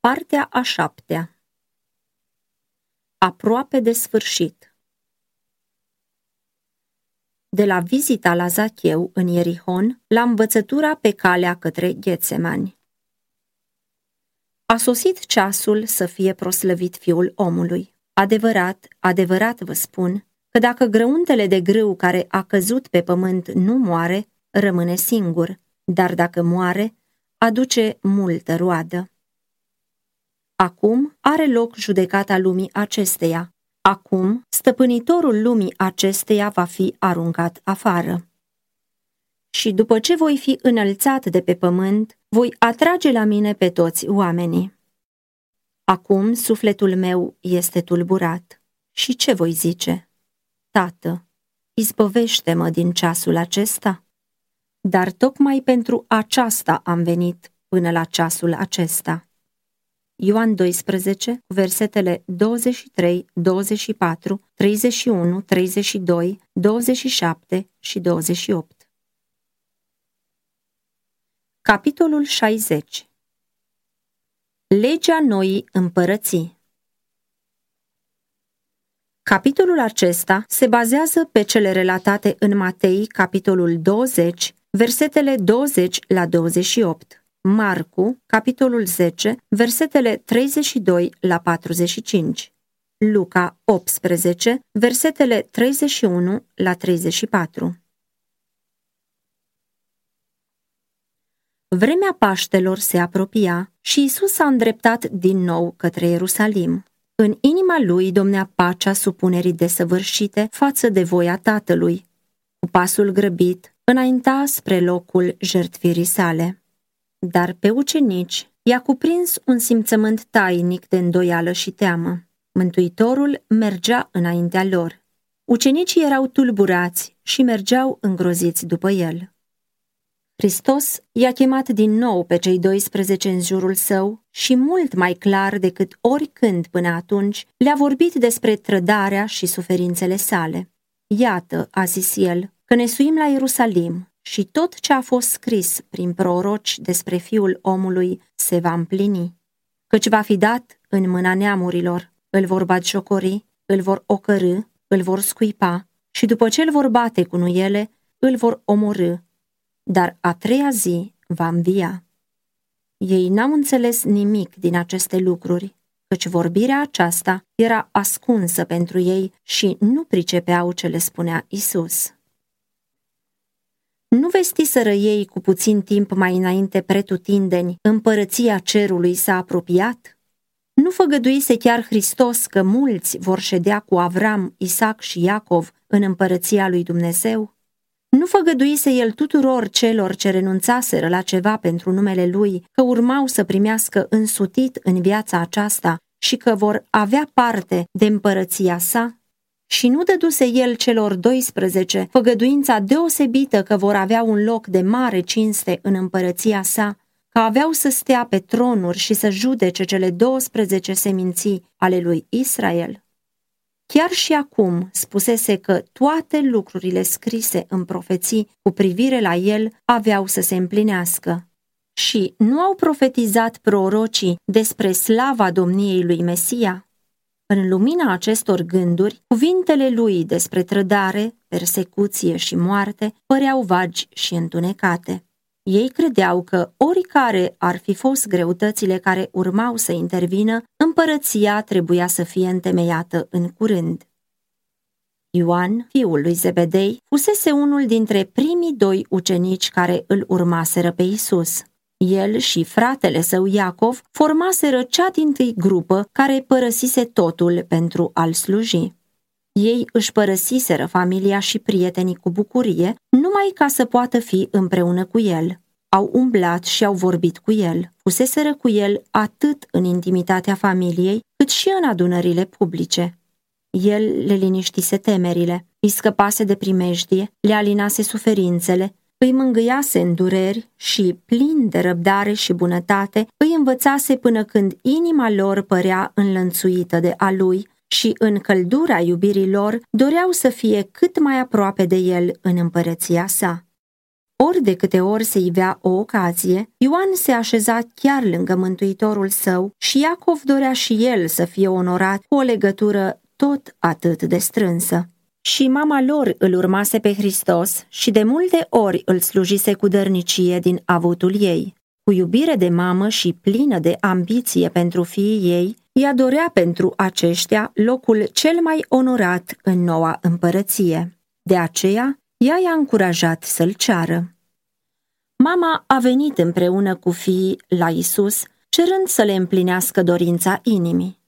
Partea a șaptea Aproape de sfârșit De la vizita la Zacheu în Ierihon, la învățătura pe calea către Ghețemani. A sosit ceasul să fie proslăvit fiul omului. Adevărat, adevărat vă spun, că dacă grăuntele de grâu care a căzut pe pământ nu moare, rămâne singur, dar dacă moare, aduce multă roadă. Acum are loc judecata lumii acesteia. Acum, stăpânitorul lumii acesteia va fi aruncat afară. Și după ce voi fi înălțat de pe pământ, voi atrage la mine pe toți oamenii. Acum sufletul meu este tulburat. Și ce voi zice? Tată, izbăvește-mă din ceasul acesta? Dar tocmai pentru aceasta am venit până la ceasul acesta. Ioan 12, versetele 23, 24, 31, 32, 27 și 28. Capitolul 60 Legea noii împărății. Capitolul acesta se bazează pe cele relatate în Matei, capitolul 20, versetele 20 la 28, Marcu, capitolul 10, versetele 32 la 45, Luca 18, versetele 31 la 34. Vremea Paștelor se apropia și Isus s-a îndreptat din nou către Ierusalim. În inima lui domnea pacea supunerii desăvârșite față de voia Tatălui. Cu pasul grăbit, înainta spre locul jertfirii sale. Dar pe ucenici i-a cuprins un simțământ tainic de îndoială și teamă. Mântuitorul mergea înaintea lor. Ucenicii erau tulburați și mergeau îngroziți după el. Hristos i-a chemat din nou pe cei 12 în jurul său și mult mai clar decât oricând până atunci le-a vorbit despre trădarea și suferințele sale. Iată, a zis el, că ne suim la Ierusalim și tot ce a fost scris prin proroci despre fiul omului se va împlini, căci va fi dat în mâna neamurilor, îl vor batjocori, îl vor ocărâ, îl vor scuipa și după ce îl vor bate cu nuiele, îl vor omorâ dar a treia zi va învia. Ei n-au înțeles nimic din aceste lucruri, căci vorbirea aceasta era ascunsă pentru ei și nu pricepeau ce le spunea Isus. Nu vestiseră ei cu puțin timp mai înainte pretutindeni, împărăția cerului s-a apropiat? Nu făgăduise chiar Hristos că mulți vor ședea cu Avram, Isaac și Iacov în împărăția lui Dumnezeu? Nu făgăduise el tuturor celor ce renunțaseră la ceva pentru numele lui că urmau să primească însutit în viața aceasta și că vor avea parte de împărăția sa? Și nu dăduse el celor 12 făgăduința deosebită că vor avea un loc de mare cinste în împărăția sa, că aveau să stea pe tronuri și să judece cele 12 seminții ale lui Israel? Chiar și acum spusese că toate lucrurile scrise în profeții cu privire la el aveau să se împlinească. Și nu au profetizat prorocii despre slava domniei lui Mesia? În lumina acestor gânduri, cuvintele lui despre trădare, persecuție și moarte păreau vagi și întunecate. Ei credeau că oricare ar fi fost greutățile care urmau să intervină, împărăția trebuia să fie întemeiată în curând. Ioan, fiul lui Zebedei, fusese unul dintre primii doi ucenici care îl urmaseră pe Isus. El și fratele său Iacov formaseră cea din tâi grupă care părăsise totul pentru a-l sluji. Ei își părăsiseră familia și prietenii cu bucurie, numai ca să poată fi împreună cu el. Au umblat și au vorbit cu el, fuseseră cu el atât în intimitatea familiei, cât și în adunările publice. El le liniștise temerile, îi scăpase de primejdie, le alinase suferințele, îi mângâiase în dureri și, plin de răbdare și bunătate, îi învățase până când inima lor părea înlănțuită de a lui și în căldura iubirii lor doreau să fie cât mai aproape de el în împărăția sa. Ori de câte ori se ivea o ocazie, Ioan se așeza chiar lângă Mântuitorul său și Iacov dorea și el să fie onorat cu o legătură tot atât de strânsă. Și mama lor îl urmase pe Hristos și de multe ori îl slujise cu dărnicie din avutul ei. Cu iubire de mamă și plină de ambiție pentru fiii ei, ea dorea pentru aceștia locul cel mai onorat în noua împărăție. De aceea, ea i-a încurajat să-l ceară. Mama a venit împreună cu fiii la Isus, cerând să le împlinească dorința inimii.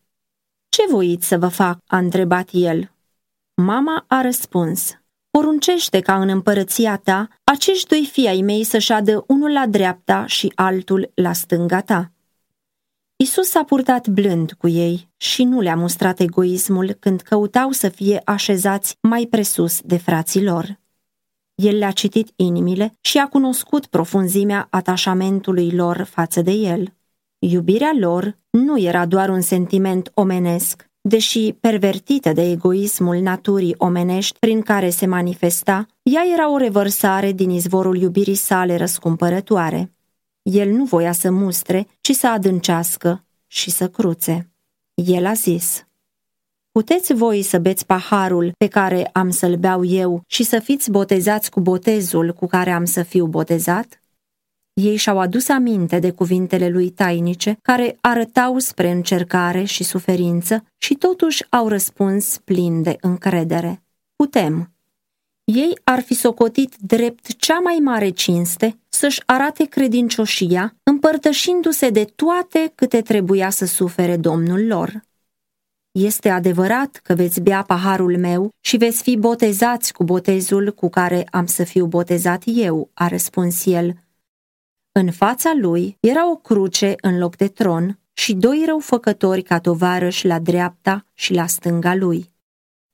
Ce voiți să vă fac?" a întrebat el. Mama a răspuns, poruncește ca în împărăția ta acești doi fii ai mei să șadă unul la dreapta și altul la stânga ta. Isus s-a purtat blând cu ei și nu le-a mustrat egoismul când căutau să fie așezați mai presus de frații lor. El le-a citit inimile și a cunoscut profunzimea atașamentului lor față de el. Iubirea lor nu era doar un sentiment omenesc, deși pervertită de egoismul naturii omenești prin care se manifesta, ea era o revărsare din izvorul iubirii sale răscumpărătoare. El nu voia să mustre, ci să adâncească și să cruțe. El a zis, Puteți voi să beți paharul pe care am să-l beau eu și să fiți botezați cu botezul cu care am să fiu botezat? Ei și-au adus aminte de cuvintele lui tainice, care arătau spre încercare și suferință și totuși au răspuns plin de încredere. Putem. Ei ar fi socotit drept cea mai mare cinste să-și arate credincioșia, împărtășindu-se de toate câte trebuia să sufere Domnul lor. Este adevărat că veți bea paharul meu și veți fi botezați cu botezul cu care am să fiu botezat eu, a răspuns el, în fața lui era o cruce în loc de tron și doi răufăcători ca tovarăși la dreapta și la stânga lui.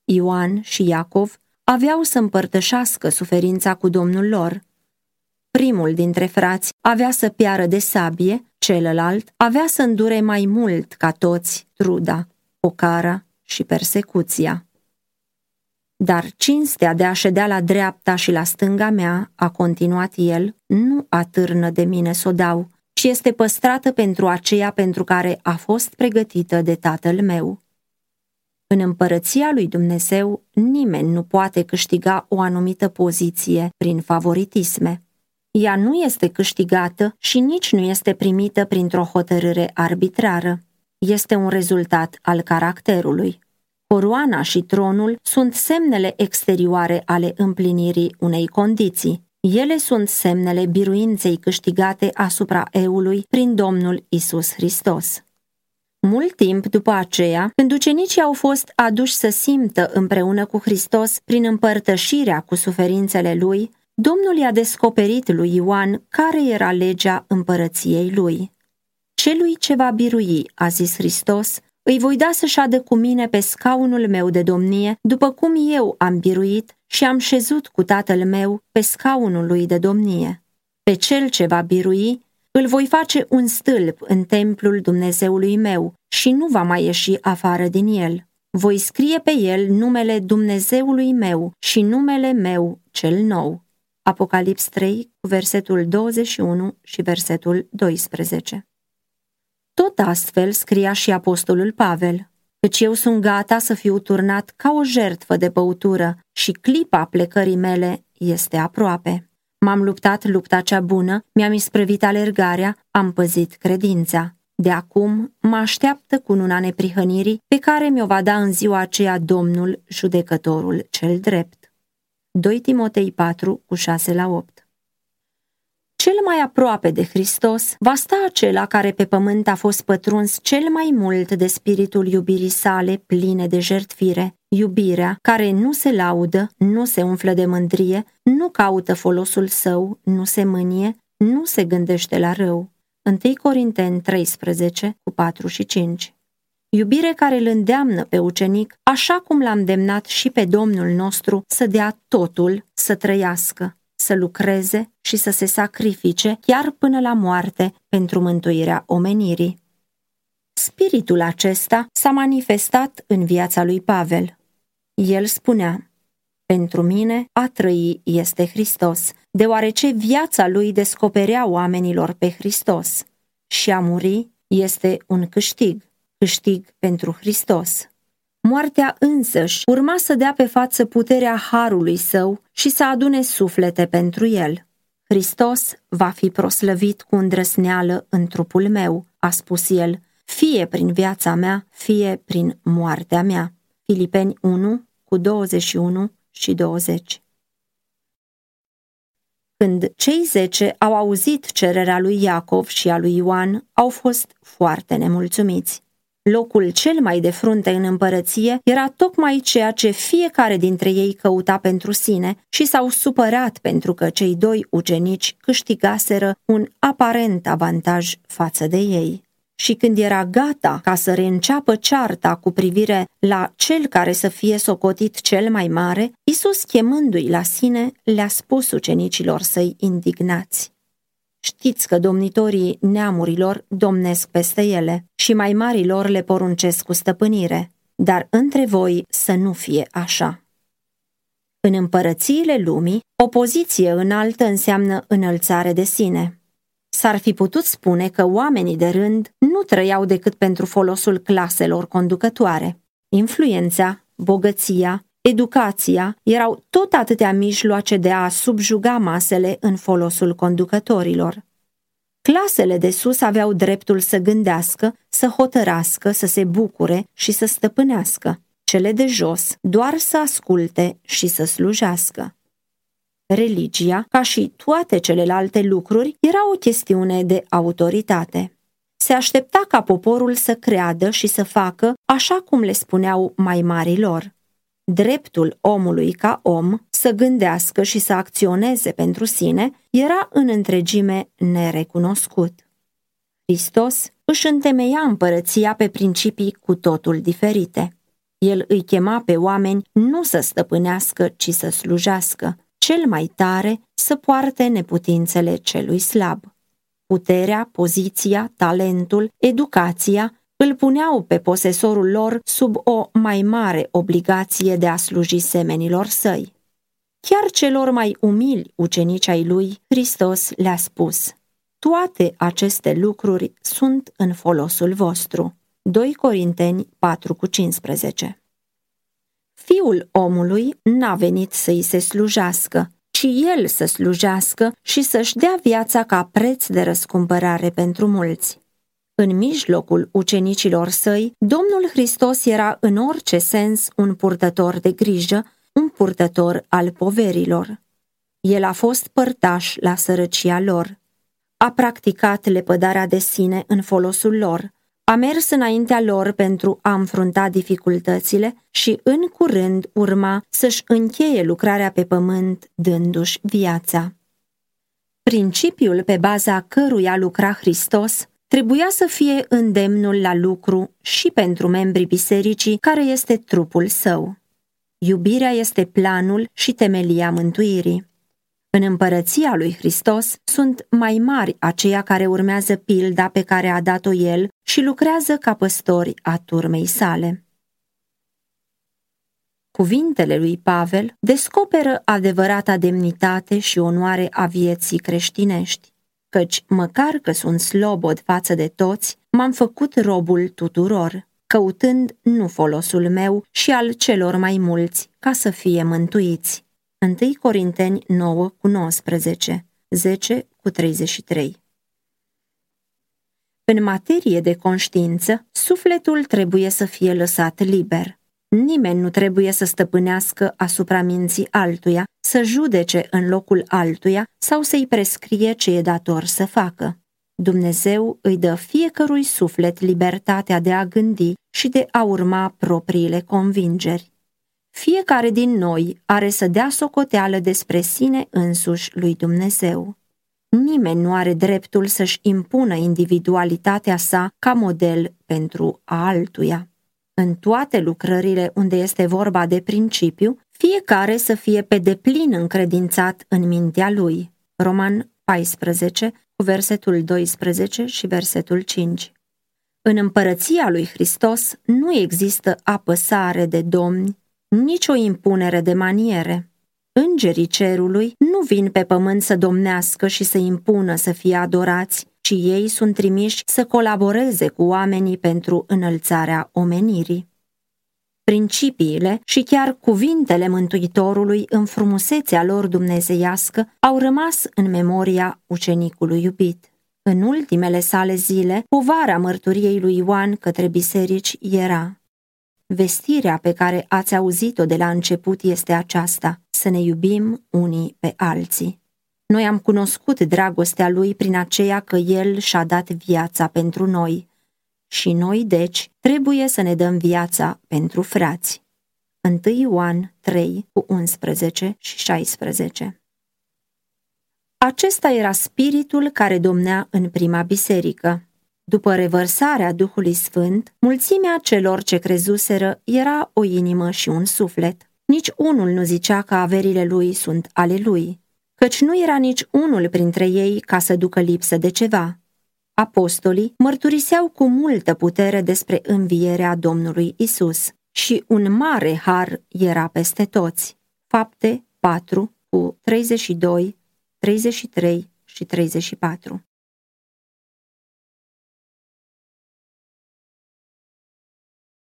Ioan și Iacov aveau să împărtășească suferința cu domnul lor. Primul dintre frați avea să piară de sabie, celălalt avea să îndure mai mult ca toți truda, pocara și persecuția. Dar cinstea de a ședea la dreapta și la stânga mea, a continuat el, nu atârnă de mine să o dau, ci este păstrată pentru aceea pentru care a fost pregătită de tatăl meu. În împărăția lui Dumnezeu, nimeni nu poate câștiga o anumită poziție prin favoritisme. Ea nu este câștigată și nici nu este primită printr-o hotărâre arbitrară. Este un rezultat al caracterului. Coroana și tronul sunt semnele exterioare ale împlinirii unei condiții. Ele sunt semnele biruinței câștigate asupra eului prin Domnul Isus Hristos. Mult timp după aceea, când ucenicii au fost aduși să simtă împreună cu Hristos prin împărtășirea cu suferințele lui, Domnul i-a descoperit lui Ioan care era legea împărăției lui. Celui ce va birui, a zis Hristos, îi voi da să șadă cu mine pe scaunul meu de domnie, după cum eu am biruit și am șezut cu tatăl meu pe scaunul lui de domnie. Pe cel ce va birui, îl voi face un stâlp în templul Dumnezeului meu și nu va mai ieși afară din el. Voi scrie pe el numele Dumnezeului meu și numele meu cel nou. Apocalips 3, versetul 21 și versetul 12. Tot astfel scria și apostolul Pavel, căci eu sunt gata să fiu turnat ca o jertfă de băutură și clipa plecării mele este aproape. M-am luptat lupta cea bună, mi-am isprăvit alergarea, am păzit credința. De acum mă așteaptă cu nuna neprihănirii pe care mi-o va da în ziua aceea Domnul, judecătorul cel drept. 2 Timotei 4, cu 6 la 8 cel mai aproape de Hristos va sta acela care pe pământ a fost pătruns cel mai mult de spiritul iubirii sale pline de jertfire, iubirea care nu se laudă, nu se umflă de mândrie, nu caută folosul său, nu se mânie, nu se gândește la rău. 1 Corinteni 13, cu 4 și 5 Iubire care îl îndeamnă pe ucenic, așa cum l-a îndemnat și pe Domnul nostru să dea totul să trăiască să lucreze și să se sacrifice chiar până la moarte pentru mântuirea omenirii. Spiritul acesta s-a manifestat în viața lui Pavel. El spunea, Pentru mine, a trăi este Hristos, deoarece viața lui descoperea oamenilor pe Hristos. Și a muri este un câștig, câștig pentru Hristos. Moartea însăși urma să dea pe față puterea harului său și să adune suflete pentru el. Hristos va fi proslăvit cu îndrăsneală în trupul meu, a spus el, fie prin viața mea, fie prin moartea mea. Filipeni 1 cu 21 și 20 Când cei zece au auzit cererea lui Iacov și a lui Ioan, au fost foarte nemulțumiți. Locul cel mai de frunte în împărăție era tocmai ceea ce fiecare dintre ei căuta pentru sine și s-au supărat pentru că cei doi ucenici câștigaseră un aparent avantaj față de ei. Și când era gata ca să reînceapă cearta cu privire la cel care să fie socotit cel mai mare, Isus chemându-i la sine, le-a spus ucenicilor săi indignați. Știți că domnitorii neamurilor domnesc peste ele și mai marilor le poruncesc cu stăpânire, dar între voi să nu fie așa. În împărățiile lumii, o poziție înaltă înseamnă înălțare de sine. S-ar fi putut spune că oamenii de rând nu trăiau decât pentru folosul claselor conducătoare. Influența, bogăția, educația erau tot atâtea mijloace de a subjuga masele în folosul conducătorilor. Clasele de sus aveau dreptul să gândească, să hotărască, să se bucure și să stăpânească. Cele de jos doar să asculte și să slujească. Religia, ca și toate celelalte lucruri, era o chestiune de autoritate. Se aștepta ca poporul să creadă și să facă așa cum le spuneau mai marilor dreptul omului ca om să gândească și să acționeze pentru sine era în întregime nerecunoscut. Hristos își întemeia împărăția pe principii cu totul diferite. El îi chema pe oameni nu să stăpânească, ci să slujească, cel mai tare să poarte neputințele celui slab. Puterea, poziția, talentul, educația îl puneau pe posesorul lor sub o mai mare obligație de a sluji semenilor săi. Chiar celor mai umili ucenici ai lui, Hristos le-a spus, toate aceste lucruri sunt în folosul vostru. 2 Corinteni 4,15 Fiul omului n-a venit să-i se slujească, ci el să slujească și să-și dea viața ca preț de răscumpărare pentru mulți. În mijlocul ucenicilor săi, Domnul Hristos era în orice sens un purtător de grijă, un purtător al poverilor. El a fost părtaș la sărăcia lor. A practicat lepădarea de sine în folosul lor, a mers înaintea lor pentru a înfrunta dificultățile și în curând urma să-și încheie lucrarea pe pământ dându-și viața. Principiul pe baza căruia lucra Hristos trebuia să fie îndemnul la lucru și pentru membrii bisericii care este trupul său. Iubirea este planul și temelia mântuirii. În împărăția lui Hristos sunt mai mari aceia care urmează pilda pe care a dat-o el și lucrează ca păstori a turmei sale. Cuvintele lui Pavel descoperă adevărata demnitate și onoare a vieții creștinești căci, măcar că sunt slobod față de toți, m-am făcut robul tuturor, căutând nu folosul meu și al celor mai mulți, ca să fie mântuiți. 1 Corinteni 9 cu 19, 10 cu 33 În materie de conștiință, sufletul trebuie să fie lăsat liber. Nimeni nu trebuie să stăpânească asupra minții altuia, să judece în locul altuia sau să-i prescrie ce e dator să facă. Dumnezeu îi dă fiecărui suflet libertatea de a gândi și de a urma propriile convingeri. Fiecare din noi are să dea socoteală despre sine însuși lui Dumnezeu. Nimeni nu are dreptul să-și impună individualitatea sa ca model pentru a altuia în toate lucrările unde este vorba de principiu, fiecare să fie pe deplin încredințat în mintea lui. Roman 14, cu versetul 12 și versetul 5. În împărăția lui Hristos nu există apăsare de domni, nicio impunere de maniere. Îngerii cerului nu vin pe pământ să domnească și să impună să fie adorați, ci ei sunt trimiși să colaboreze cu oamenii pentru înălțarea omenirii. Principiile și chiar cuvintele Mântuitorului în frumusețea lor dumnezeiască au rămas în memoria ucenicului iubit. În ultimele sale zile, povara mărturiei lui Ioan către biserici era Vestirea pe care ați auzit-o de la început este aceasta, să ne iubim unii pe alții. Noi am cunoscut dragostea lui prin aceea că el și-a dat viața pentru noi. Și noi, deci, trebuie să ne dăm viața pentru frați. 1 Ioan 3 cu 11 și 16 Acesta era spiritul care domnea în prima biserică. După revărsarea Duhului Sfânt, mulțimea celor ce crezuseră era o inimă și un suflet. Nici unul nu zicea că averile lui sunt ale lui, căci nu era nici unul printre ei ca să ducă lipsă de ceva. Apostolii mărturiseau cu multă putere despre învierea Domnului Isus și un mare har era peste toți. Fapte 4 cu 32, 33 și 34